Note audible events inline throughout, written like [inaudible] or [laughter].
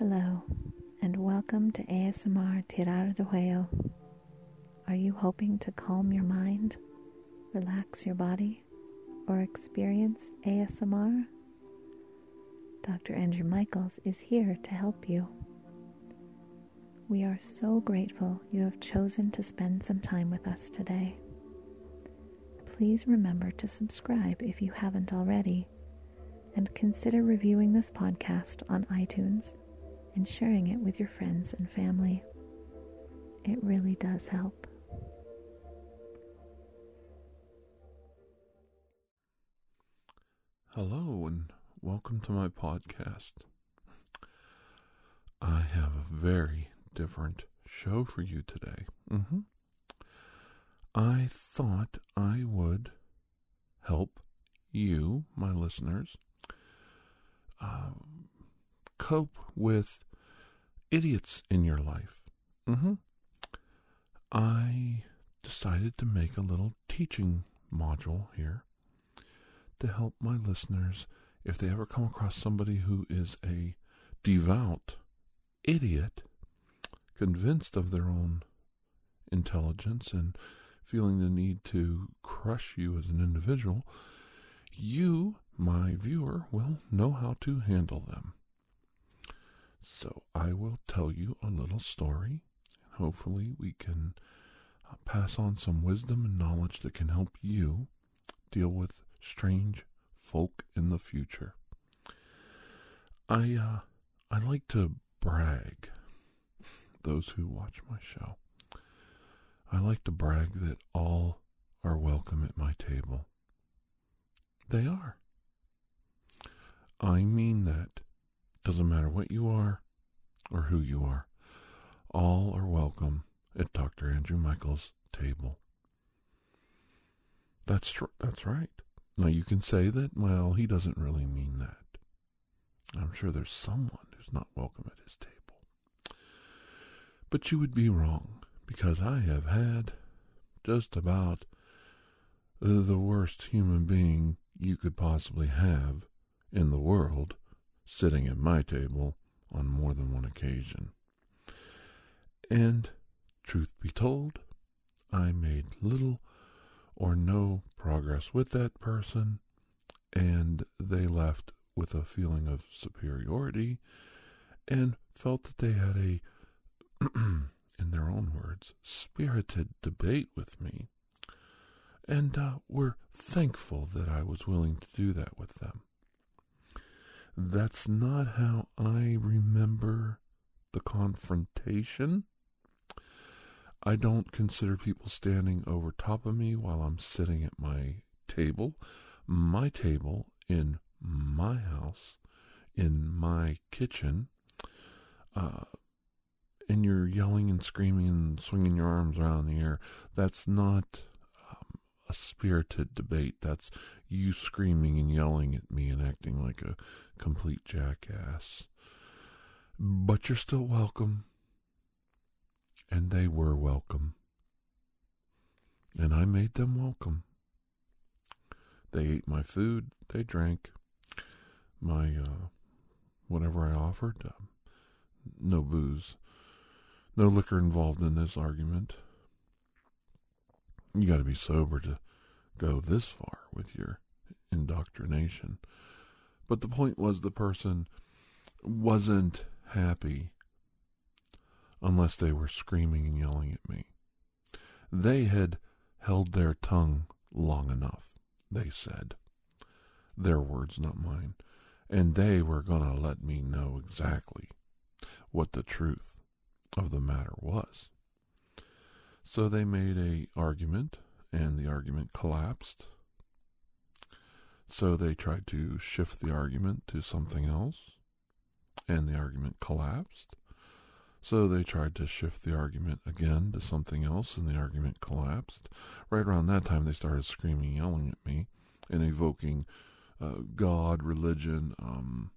Hello, and welcome to ASMR Tirar de Huevo. Are you hoping to calm your mind, relax your body, or experience ASMR? Dr. Andrew Michaels is here to help you. We are so grateful you have chosen to spend some time with us today. Please remember to subscribe if you haven't already, and consider reviewing this podcast on iTunes and sharing it with your friends and family. It really does help. Hello, and welcome to my podcast. I have a very different show for you today. Mm-hmm. I thought I would help you, my listeners, uh, cope with idiots in your life. Mm-hmm. I decided to make a little teaching module here to help my listeners if they ever come across somebody who is a devout idiot, convinced of their own intelligence and feeling the need to crush you as an individual, you, my viewer, will know how to handle them. So I will tell you a little story. Hopefully, we can uh, pass on some wisdom and knowledge that can help you deal with strange folk in the future. I uh, I like to brag. Those who watch my show, I like to brag that all are welcome at my table. They are. I mean that. Doesn't matter what you are or who you are. All are welcome at Dr. Andrew Michael's table. That's tr- that's right. Now you can say that, well, he doesn't really mean that. I'm sure there's someone who's not welcome at his table. But you would be wrong, because I have had just about the worst human being you could possibly have in the world sitting at my table on more than one occasion. And, truth be told, I made little or no progress with that person, and they left with a feeling of superiority and felt that they had a, [clears throat] in their own words, spirited debate with me, and uh, were thankful that I was willing to do that with them. That's not how I remember the confrontation. I don't consider people standing over top of me while I'm sitting at my table. My table in my house, in my kitchen, uh, and you're yelling and screaming and swinging your arms around the air. That's not a spirited debate. That's you screaming and yelling at me and acting like a complete jackass. But you're still welcome. And they were welcome. And I made them welcome. They ate my food, they drank my uh, whatever I offered. Uh, no booze, no liquor involved in this argument. You got to be sober to go this far with your indoctrination. But the point was the person wasn't happy unless they were screaming and yelling at me. They had held their tongue long enough, they said. Their words, not mine. And they were going to let me know exactly what the truth of the matter was. So they made a argument, and the argument collapsed, so they tried to shift the argument to something else, and the argument collapsed. So they tried to shift the argument again to something else, and the argument collapsed. Right around that time, they started screaming, yelling at me, and evoking uh, God, religion, um,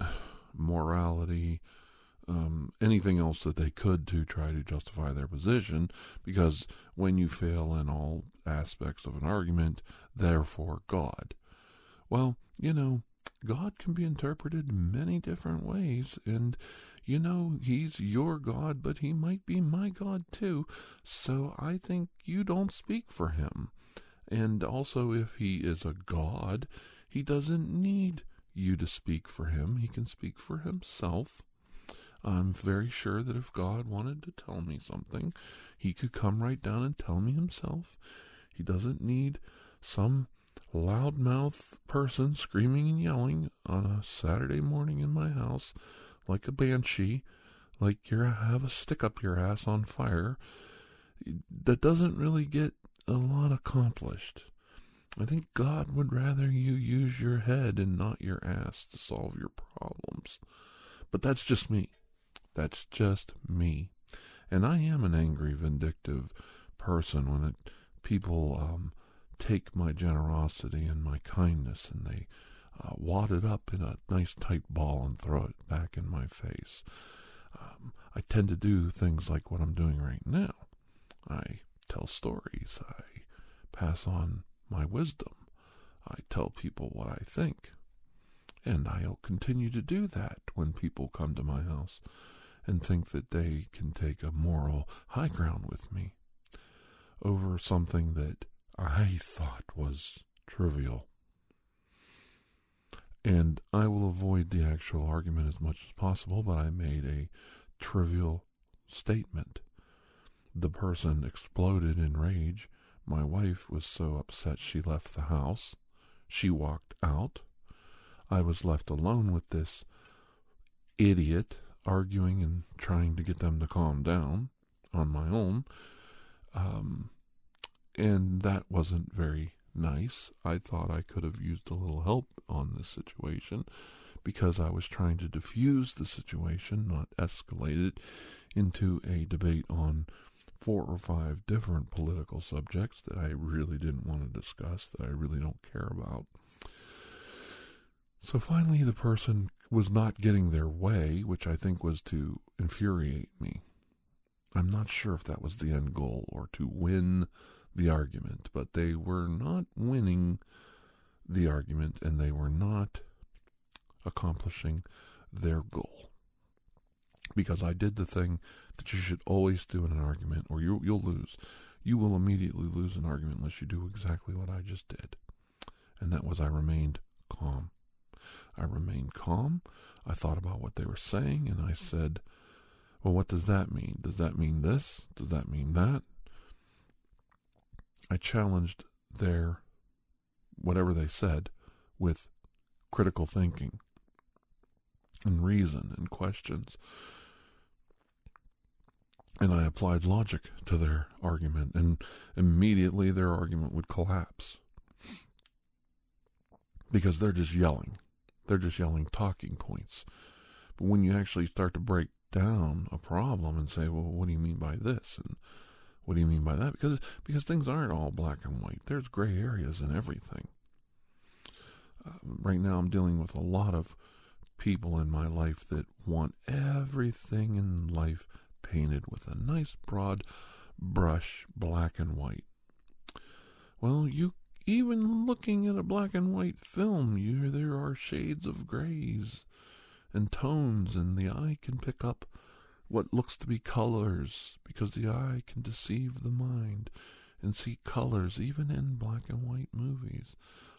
[sighs] morality, um, anything else that they could to try to justify their position, because when you fail in all aspects of an argument, therefore God. Well, you know, God can be interpreted many different ways, and you know, He's your God, but He might be my God too. So I think you don't speak for Him. And also, if He is a God, He doesn't need you to speak for Him, He can speak for Himself. I'm very sure that if God wanted to tell me something, He could come right down and tell me Himself. He doesn't need some loudmouth person screaming and yelling on a Saturday morning in my house like a banshee, like you have a stick up your ass on fire. That doesn't really get a lot accomplished. I think God would rather you use your head and not your ass to solve your problems. But that's just me. That's just me. And I am an angry, vindictive person when it, people um, take my generosity and my kindness and they uh, wad it up in a nice tight ball and throw it back in my face. Um, I tend to do things like what I'm doing right now. I tell stories. I pass on my wisdom. I tell people what I think. And I'll continue to do that when people come to my house and think that they can take a moral high ground with me over something that I thought was trivial. And I will avoid the actual argument as much as possible, but I made a trivial statement. The person exploded in rage. My wife was so upset she left the house. She walked out. I was left alone with this idiot arguing and trying to get them to calm down on my own. Um, and that wasn't very nice. I thought I could have used a little help on this situation because I was trying to diffuse the situation, not escalate it into a debate on four or five different political subjects that I really didn't want to discuss, that I really don't care about. So finally, the person was not getting their way, which I think was to infuriate me. I'm not sure if that was the end goal or to win the argument, but they were not winning the argument and they were not accomplishing their goal. Because I did the thing that you should always do in an argument, or you, you'll lose. You will immediately lose an argument unless you do exactly what I just did. And that was I remained calm. I remained calm. I thought about what they were saying, and I said, Well, what does that mean? Does that mean this? Does that mean that? I challenged their whatever they said with critical thinking and reason and questions. And I applied logic to their argument, and immediately their argument would collapse. Because they're just yelling. They're just yelling talking points. But when you actually start to break down a problem and say, well, what do you mean by this? And what do you mean by that? Because because things aren't all black and white. There's gray areas in everything. Uh, right now, I'm dealing with a lot of people in my life that want everything in life painted with a nice broad brush, black and white. Well, you even looking at a black and white film, you there are shades of grays and tones, and the eye can pick up what looks to be colors, because the eye can deceive the mind and see colors even in black and white movies.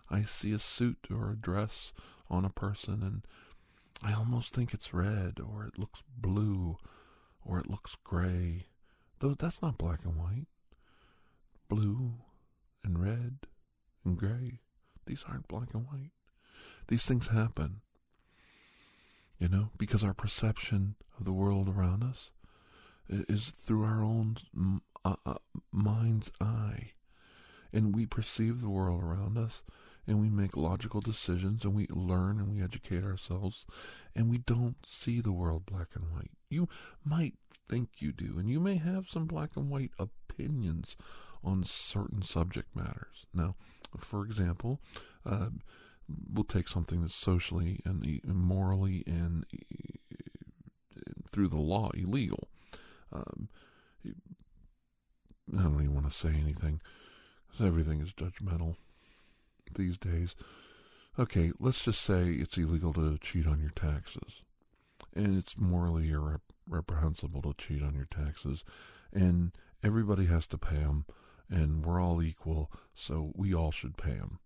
I see a suit or a dress on a person and I almost think it's red or it looks blue or it looks gray. Though that's not black and white. Blue and red and gray. These aren't black and white. These things happen you know, because our perception of the world around us is through our own uh, uh, mind's eye. And we perceive the world around us and we make logical decisions and we learn and we educate ourselves and we don't see the world black and white. You might think you do, and you may have some black and white opinions on certain subject matters. Now, for example, uh, we'll take something that's socially and morally and through the law illegal. Um, I don't even want to say anything because everything is judgmental these days. Okay, let's just say it's illegal to cheat on your taxes, and it's morally irre- reprehensible to cheat on your taxes, and everybody has to pay them, and we're all equal, so we all should pay them.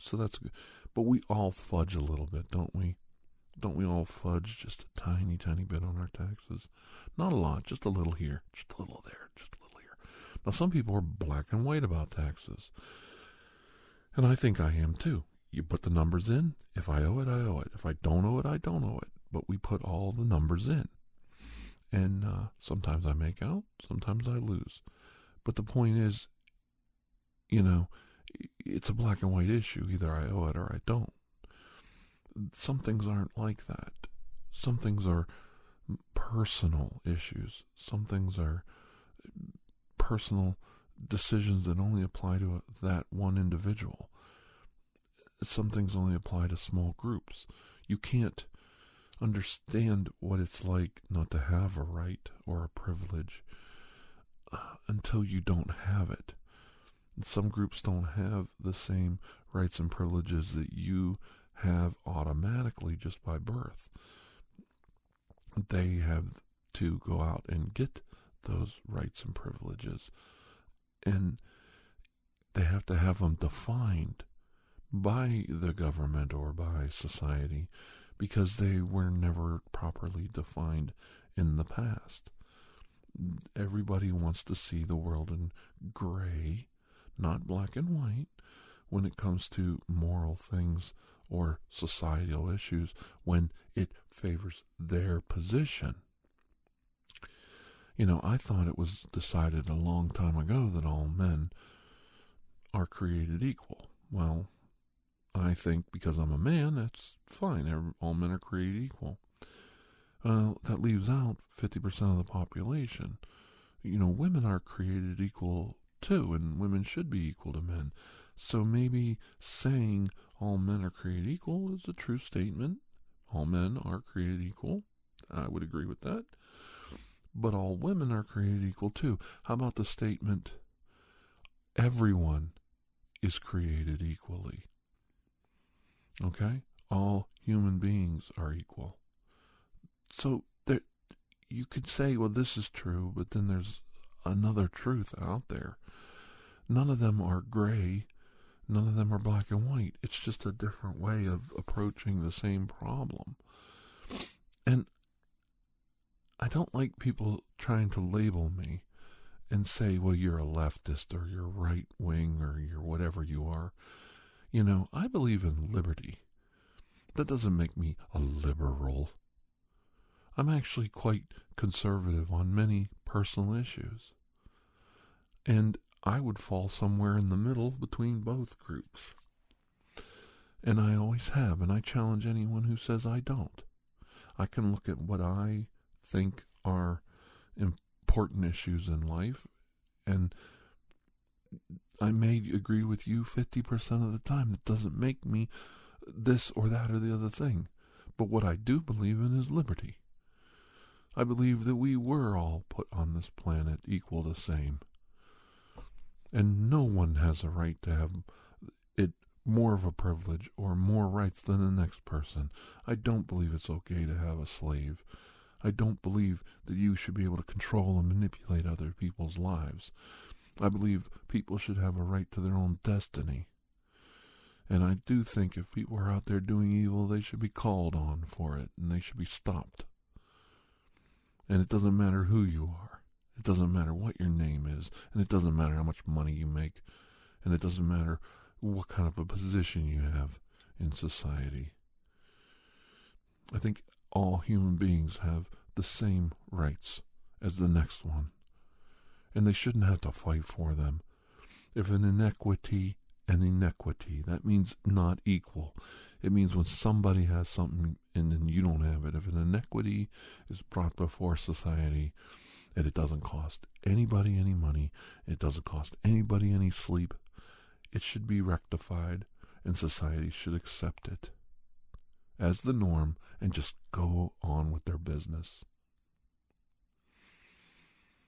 So that's good. But we all fudge a little bit, don't we? Don't we all fudge just a tiny, tiny bit on our taxes? Not a lot, just a little here, just a little there, just a little here. Now, some people are black and white about taxes. And I think I am too. You put the numbers in. If I owe it, I owe it. If I don't owe it, I don't owe it. But we put all the numbers in. And uh, sometimes I make out, sometimes I lose. But the point is, you know, it's a black and white issue. Either I owe it or I don't. Some things aren't like that. Some things are personal issues. Some things are personal decisions that only apply to that one individual. Some things only apply to small groups. You can't understand what it's like not to have a right or a privilege uh, until you don't have it. Some groups don't have the same rights and privileges that you have automatically just by birth. They have to go out and get those rights and privileges. And they have to have them defined by the government or by society because they were never properly defined in the past. Everybody wants to see the world in gray not black and white, when it comes to moral things or societal issues when it favors their position. You know, I thought it was decided a long time ago that all men are created equal. Well, I think because I'm a man, that's fine. All men are created equal. Well, that leaves out 50% of the population. You know, women are created equal too, and women should be equal to men. So maybe saying all men are created equal is a true statement. All men are created equal. I would agree with that. But all women are created equal too. How about the statement, everyone is created equally? Okay? All human beings are equal. So there, you could say, well, this is true, but then there's another truth out there. None of them are gray. None of them are black and white. It's just a different way of approaching the same problem. And I don't like people trying to label me and say, well, you're a leftist or you're right wing or you're whatever you are. You know, I believe in liberty. That doesn't make me a liberal. I'm actually quite conservative on many personal issues. And I would fall somewhere in the middle between both groups. And I always have, and I challenge anyone who says I don't. I can look at what I think are important issues in life, and I may agree with you 50% of the time. That doesn't make me this or that or the other thing. But what I do believe in is liberty. I believe that we were all put on this planet equal to same and no one has a right to have it more of a privilege or more rights than the next person. I don't believe it's okay to have a slave. I don't believe that you should be able to control and manipulate other people's lives. I believe people should have a right to their own destiny. And I do think if people are out there doing evil, they should be called on for it and they should be stopped. And it doesn't matter who you are. It doesn't matter what your name is, and it doesn't matter how much money you make, and it doesn't matter what kind of a position you have in society. I think all human beings have the same rights as the next one, and they shouldn't have to fight for them. If an inequity an inequity, that means not equal. It means when somebody has something and then you don't have it. If an inequity is brought before society, and it doesn't cost anybody any money. It doesn't cost anybody any sleep. It should be rectified, and society should accept it as the norm and just go on with their business.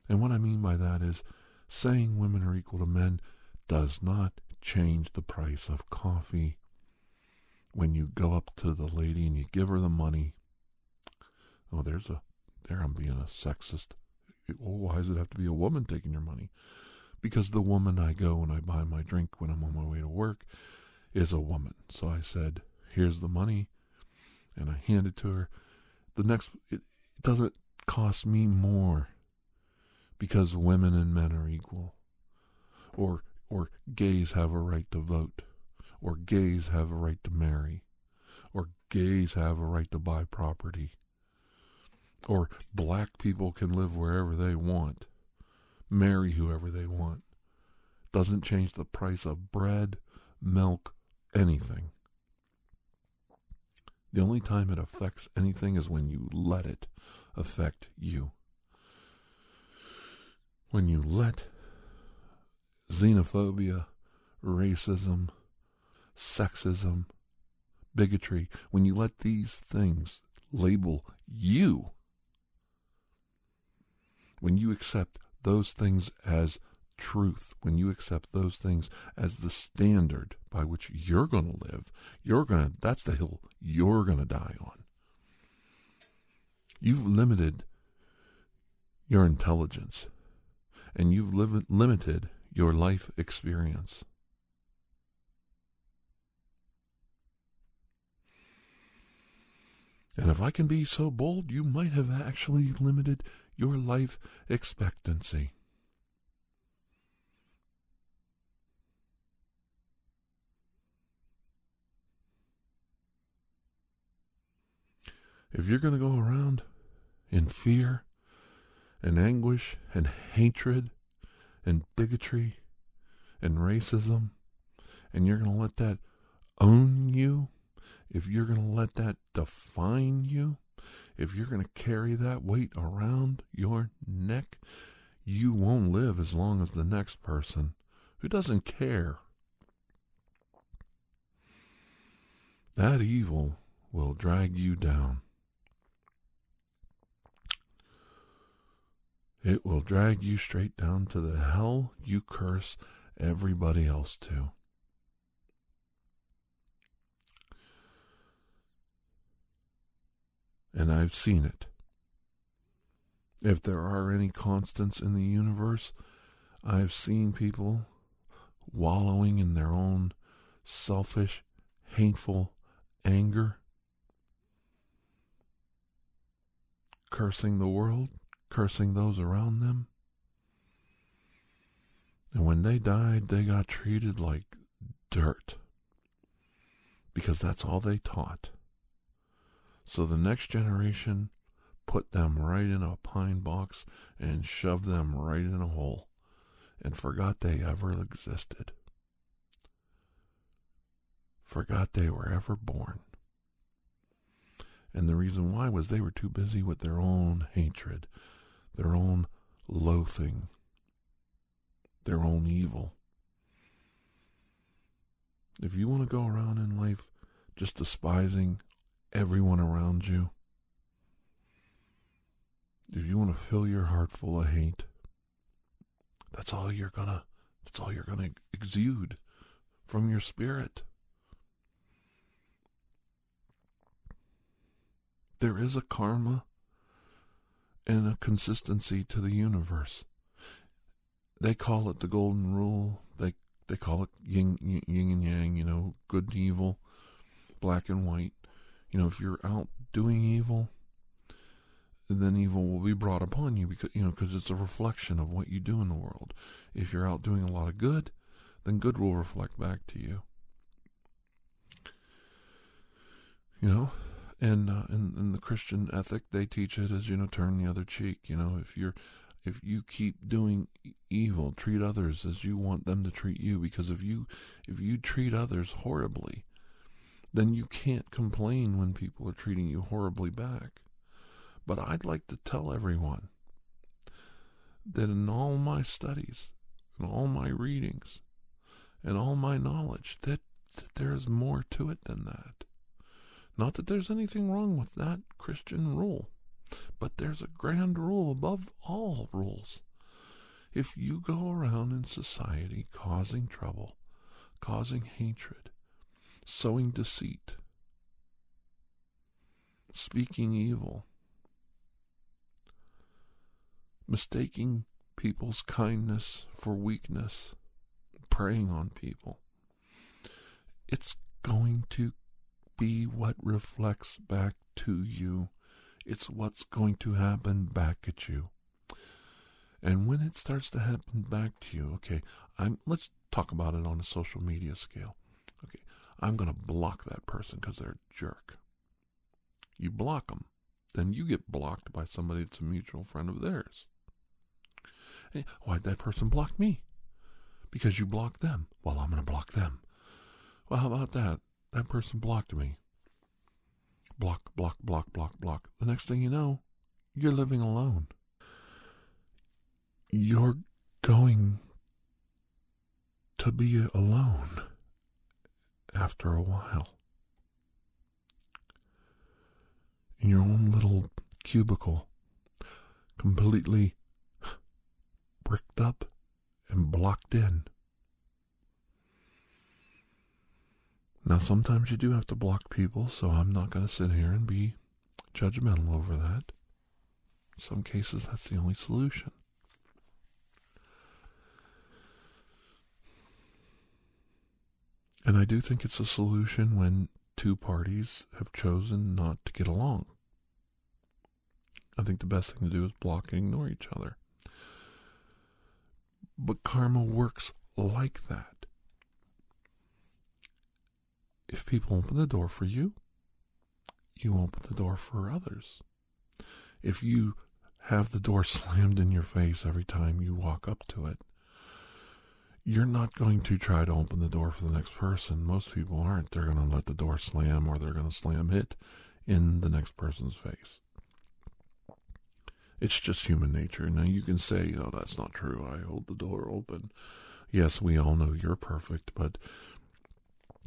And what I mean by that is saying women are equal to men does not change the price of coffee. when you go up to the lady and you give her the money. Oh, there's a there I'm being a sexist. Well, why does it have to be a woman taking your money? Because the woman I go and I buy my drink when I'm on my way to work is a woman. So I said, "Here's the money," and I hand it to her. The next, it, it doesn't cost me more because women and men are equal, or or gays have a right to vote or gays have a right to marry, or gays have a right to buy property, or black people can live wherever they want, marry whoever they want. Doesn't change the price of bread, milk, anything. The only time it affects anything is when you let it affect you. When you let xenophobia, racism, sexism, bigotry, when you let these things label you, when you accept those things as truth, when you accept those things as the standard by which you're going to live, you're going to, that's the hill you're going to die on. You've limited your intelligence and you've li- limited your life experience. And if I can be so bold, you might have actually limited your life expectancy. If you're going to go around in fear and anguish and hatred and bigotry and racism, and you're going to let that own you, if you're going to let that define you, if you're going to carry that weight around your neck, you won't live as long as the next person who doesn't care. That evil will drag you down. It will drag you straight down to the hell you curse everybody else to. And I've seen it. If there are any constants in the universe, I've seen people wallowing in their own selfish, hateful anger, cursing the world, cursing those around them. And when they died, they got treated like dirt because that's all they taught. So the next generation put them right in a pine box and shoved them right in a hole and forgot they ever existed. Forgot they were ever born. And the reason why was they were too busy with their own hatred, their own loathing, their own evil. If you want to go around in life just despising everyone around you. If you want to fill your heart full of hate, that's all you're gonna that's all you're gonna exude from your spirit. There is a karma and a consistency to the universe. They call it the golden rule. They they call it yin, yin and yang, you know, good and evil, black and white. You know, if you're out doing evil, then evil will be brought upon you because you know because it's a reflection of what you do in the world. If you're out doing a lot of good, then good will reflect back to you. You know, and uh, in, in the Christian ethic, they teach it as you know, turn the other cheek. You know, if you're if you keep doing evil, treat others as you want them to treat you. Because if you if you treat others horribly, then you can't complain when people are treating you horribly back. But I'd like to tell everyone that in all my studies, in all my readings, and all my knowledge, that, that there is more to it than that. Not that there's anything wrong with that Christian rule, but there's a grand rule above all rules. If you go around in society causing trouble, causing hatred, sowing deceit, speaking evil, mistaking people's kindness for weakness, preying on people. It's going to be what reflects back to you. It's what's going to happen back at you. And when it starts to happen back to you, okay, I'm let's talk about it on a social media scale. I'm going to block that person because they're a jerk. You block them, then you get blocked by somebody that's a mutual friend of theirs. Hey, why'd that person block me? Because you blocked them. Well, I'm going to block them. Well, how about that? That person blocked me. Block, block, block, block, block. The next thing you know, you're living alone. You're going to be alone after a while. In your own little cubicle, completely bricked up and blocked in. Now, sometimes you do have to block people, so I'm not going to sit here and be judgmental over that. In some cases, that's the only solution. And I do think it's a solution when two parties have chosen not to get along. I think the best thing to do is block and ignore each other. But karma works like that if people open the door for you, you open the door for others. If you have the door [laughs] slammed in your face every time you walk up to it, you're not going to try to open the door for the next person. Most people aren't. They're going to let the door slam or they're going to slam it in the next person's face. It's just human nature. Now you can say, oh, that's not true. I hold the door open. Yes, we all know you're perfect, but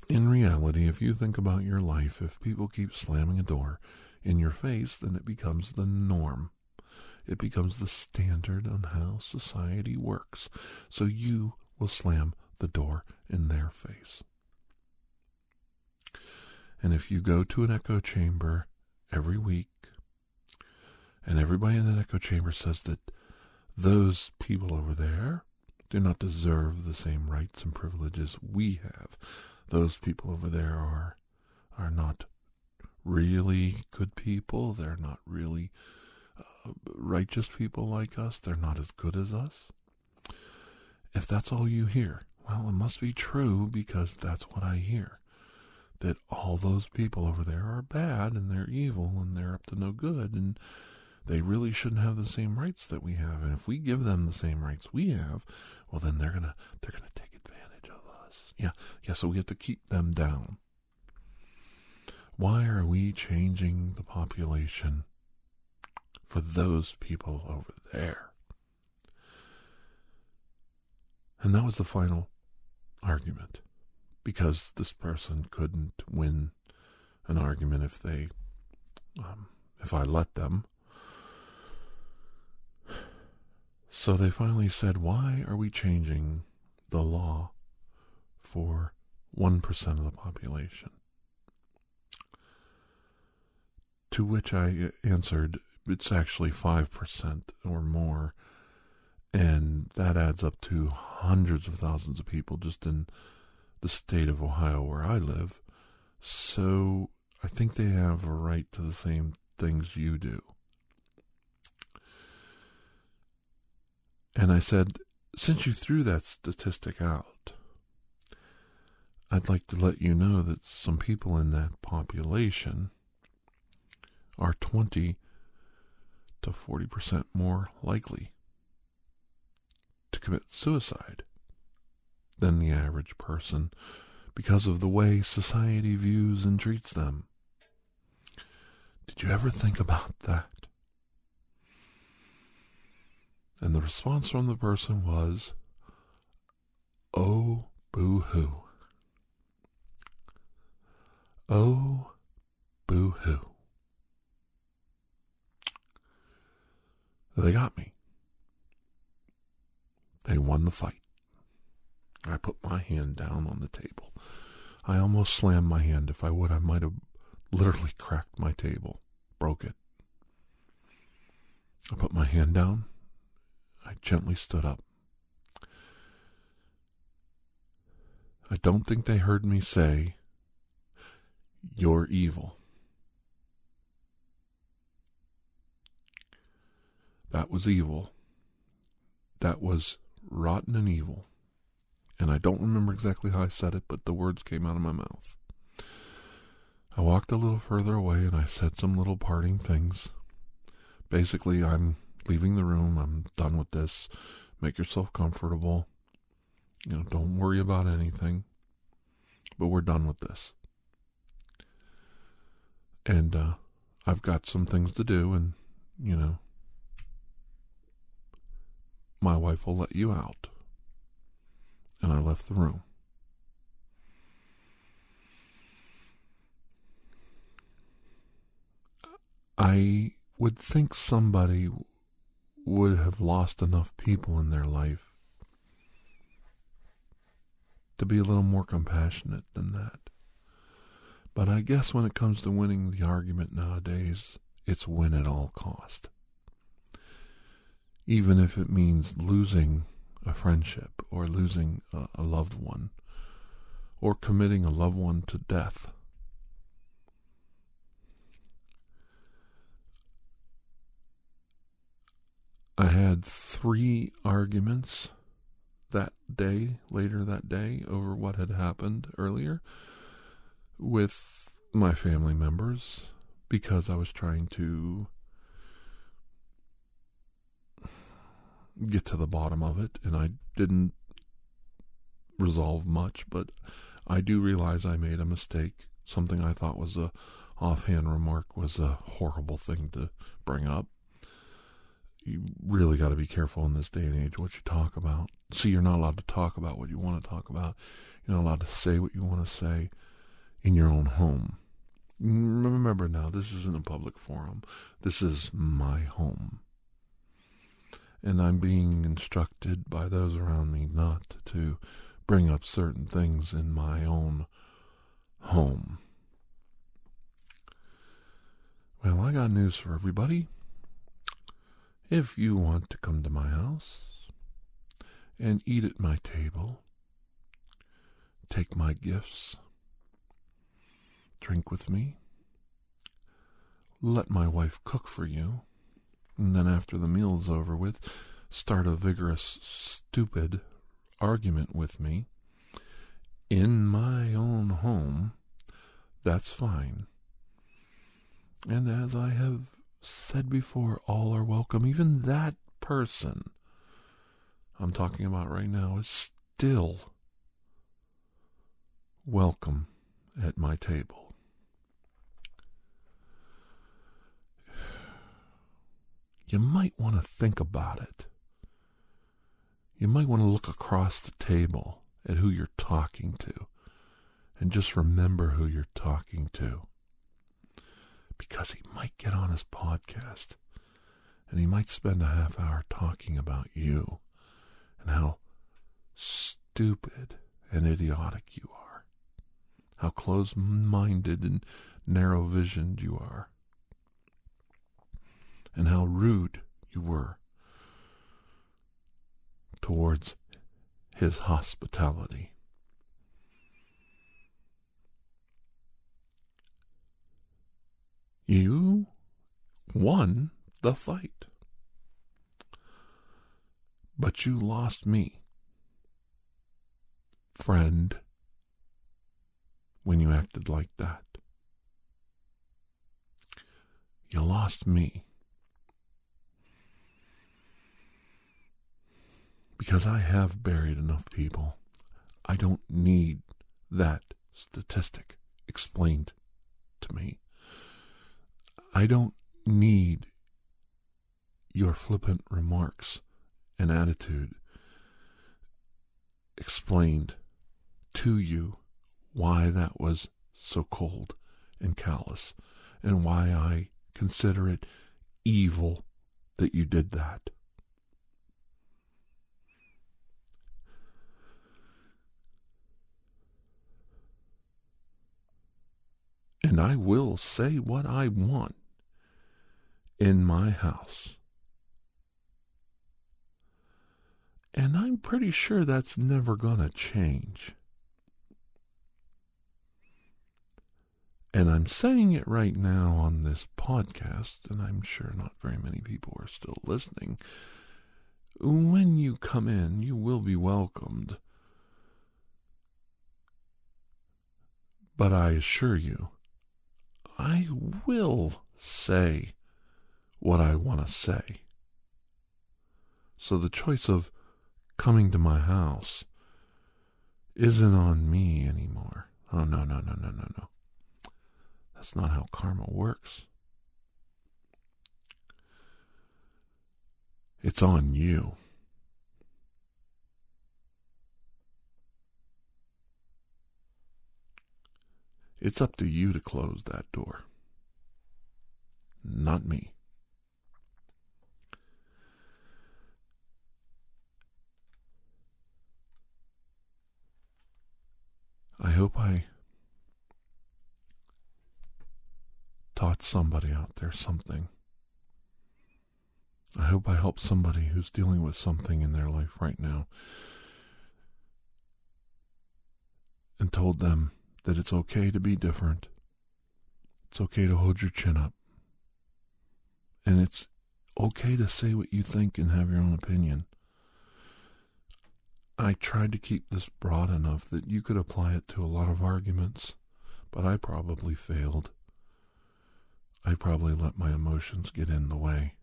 in reality, if you think about your life, if people keep slamming a door in your face, then it becomes the norm. It becomes the standard on how society works. So you will slam the door in their face. And if you go to an echo chamber every week, and everybody in that echo chamber says that those people over there do not deserve the same rights and privileges we have, those people over there are are not really good people. They're not really uh, righteous people like us. They're not as good as us. If that's all you hear, well, it must be true because that's what I hear. That all those people over there are bad and they're evil and they're up to no good and they really shouldn't have the same rights that we have. And if we give them the same rights we have, well, then they're gonna they're gonna take advantage of us. yeah, yeah, so we have to keep them down. Why are we changing the population for those people over there? And that was the final argument because this person couldn't win an argument if they um, if I let them. So they finally said, Why are we changing the law for 1% of the population. To which I answered, it's actually 5% or more. And that adds up to hundreds of thousands of people just in the state of Ohio where I live. So I think they have a right to the same things you do. And I said, since you threw that statistic out, I'd like to let you know that some people in that population are 20 to 40% more likely to commit suicide than the average person because of the way society views and treats them. Did you ever think about that? And the response from the person was, Oh, boo hoo. Oh, boo hoo. They got me. They won the fight. I put my hand down on the table. I almost slammed my hand. If I would, I might have literally [laughs] cracked my table. broke it. I put my hand down. I gently stood up. I don't think they heard me say, You're evil. That was evil. That was rotten and evil. And I don't remember exactly how I said it, but the words came out of my mouth. I walked a little further away and I said some little parting things. Basically, I'm leaving the room. I'm done with this. Make yourself comfortable. You know, don't worry about anything. But we're done with this. And uh, I've got some things to do, and, you know, my wife will let you out. And I left the room. I would think somebody would have lost enough people in their life to be a little more compassionate than that. But I guess when it comes to winning the argument nowadays, it's win at all cost. Even if it means losing a friendship or losing a, a loved one or committing a loved one to death. I had three arguments that day, later that day, over what had happened earlier with my family members because I was trying to get to the bottom of it and I didn't resolve much, but I do realize I made a mistake. Something I thought was a offhand remark was a horrible thing to bring up you really got to be careful in this day and age what you talk about. See, you're not allowed to talk about what you want to talk about. You're not allowed to say what you want to say in your own home. Remember now, this isn't a public forum. This is my home. And I'm being instructed by those around me not to bring up certain things in my own home. Well, I got news for everybody. If you want to come to my house and eat at my table, take my gifts, drink with me, let my wife cook for you, and then after the meal is over with, start a vigorous, stupid argument with me in my own home, that's fine. And as I have said before, all are welcome. Even that person I'm talking about right now is still welcome at my table. You might want to think about it. You might want to look across the table at who you're talking to and just remember who you're talking to because he might get on his podcast and he might spend a half hour talking about you and how stupid and idiotic you are, how close minded and narrow visioned you are, and how rude you were towards his hospitality. You won the fight. But you lost me, friend, when you acted like that. You lost me. Because I have buried enough people. I don't need that statistic explained to me. I don't need your flippant remarks and attitude explained to you why that was so cold and callous and why I consider it evil that you did that. And I will say what I want in my house. And I'm pretty sure that's never going to change. And I'm saying it right now on this podcast, and I'm sure not very many people are still listening. When you come in, you will be welcomed. But I assure you, I will say what I want to say. So the choice of coming to my house isn't on me anymore. Oh, no, no, no, no, no, no. That's not how karma works. It's on you. It's up to you to close that door, not me. I hope I taught somebody out there something. I hope I helped somebody who's dealing with something in their life right now and told them that it's okay to be different. It's okay to hold your chin up. And it's okay to say what you think and have your own opinion. I tried to keep this broad enough that you could apply it to a lot of arguments, but I probably failed. I probably let my emotions get in the way.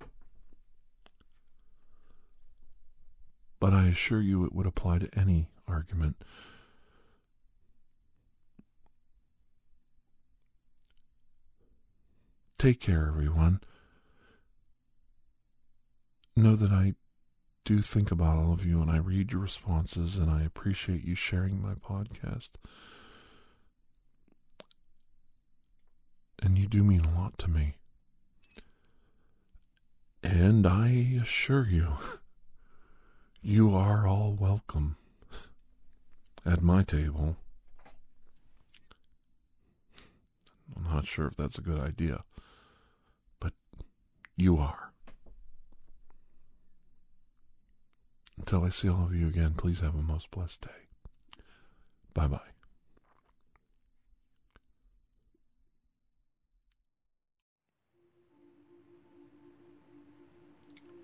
But I assure you it would apply to any argument. Take care, everyone. Know that I do think about all of you and I read your responses and I appreciate you sharing my podcast. And you do mean a lot to me. And I assure you, [laughs] you are all welcome at my table. I'm not sure if that's a good idea, you are. Until I see all of you again, please have a most blessed day. Bye bye.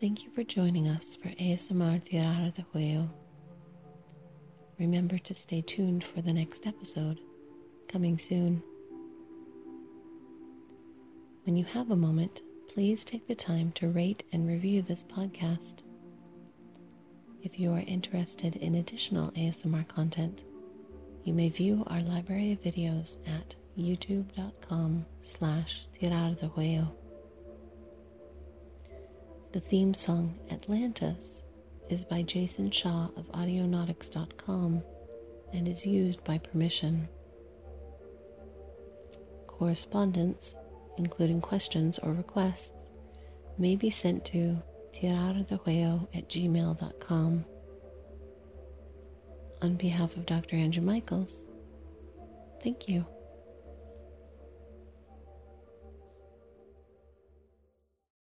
Thank you for joining us for ASMR Tirar de Juego. Remember to stay tuned for the next episode, coming soon. When you have a moment, please take the time to rate and review this podcast. If you are interested in additional ASMR content, you may view our library of videos at youtube.com slash tirar. The theme song Atlantis is by Jason Shaw of audionautix.com and is used by permission. Correspondence, including questions or requests, may be sent to tirardejuego at gmail.com. On behalf of Dr. Andrew Michaels, thank you.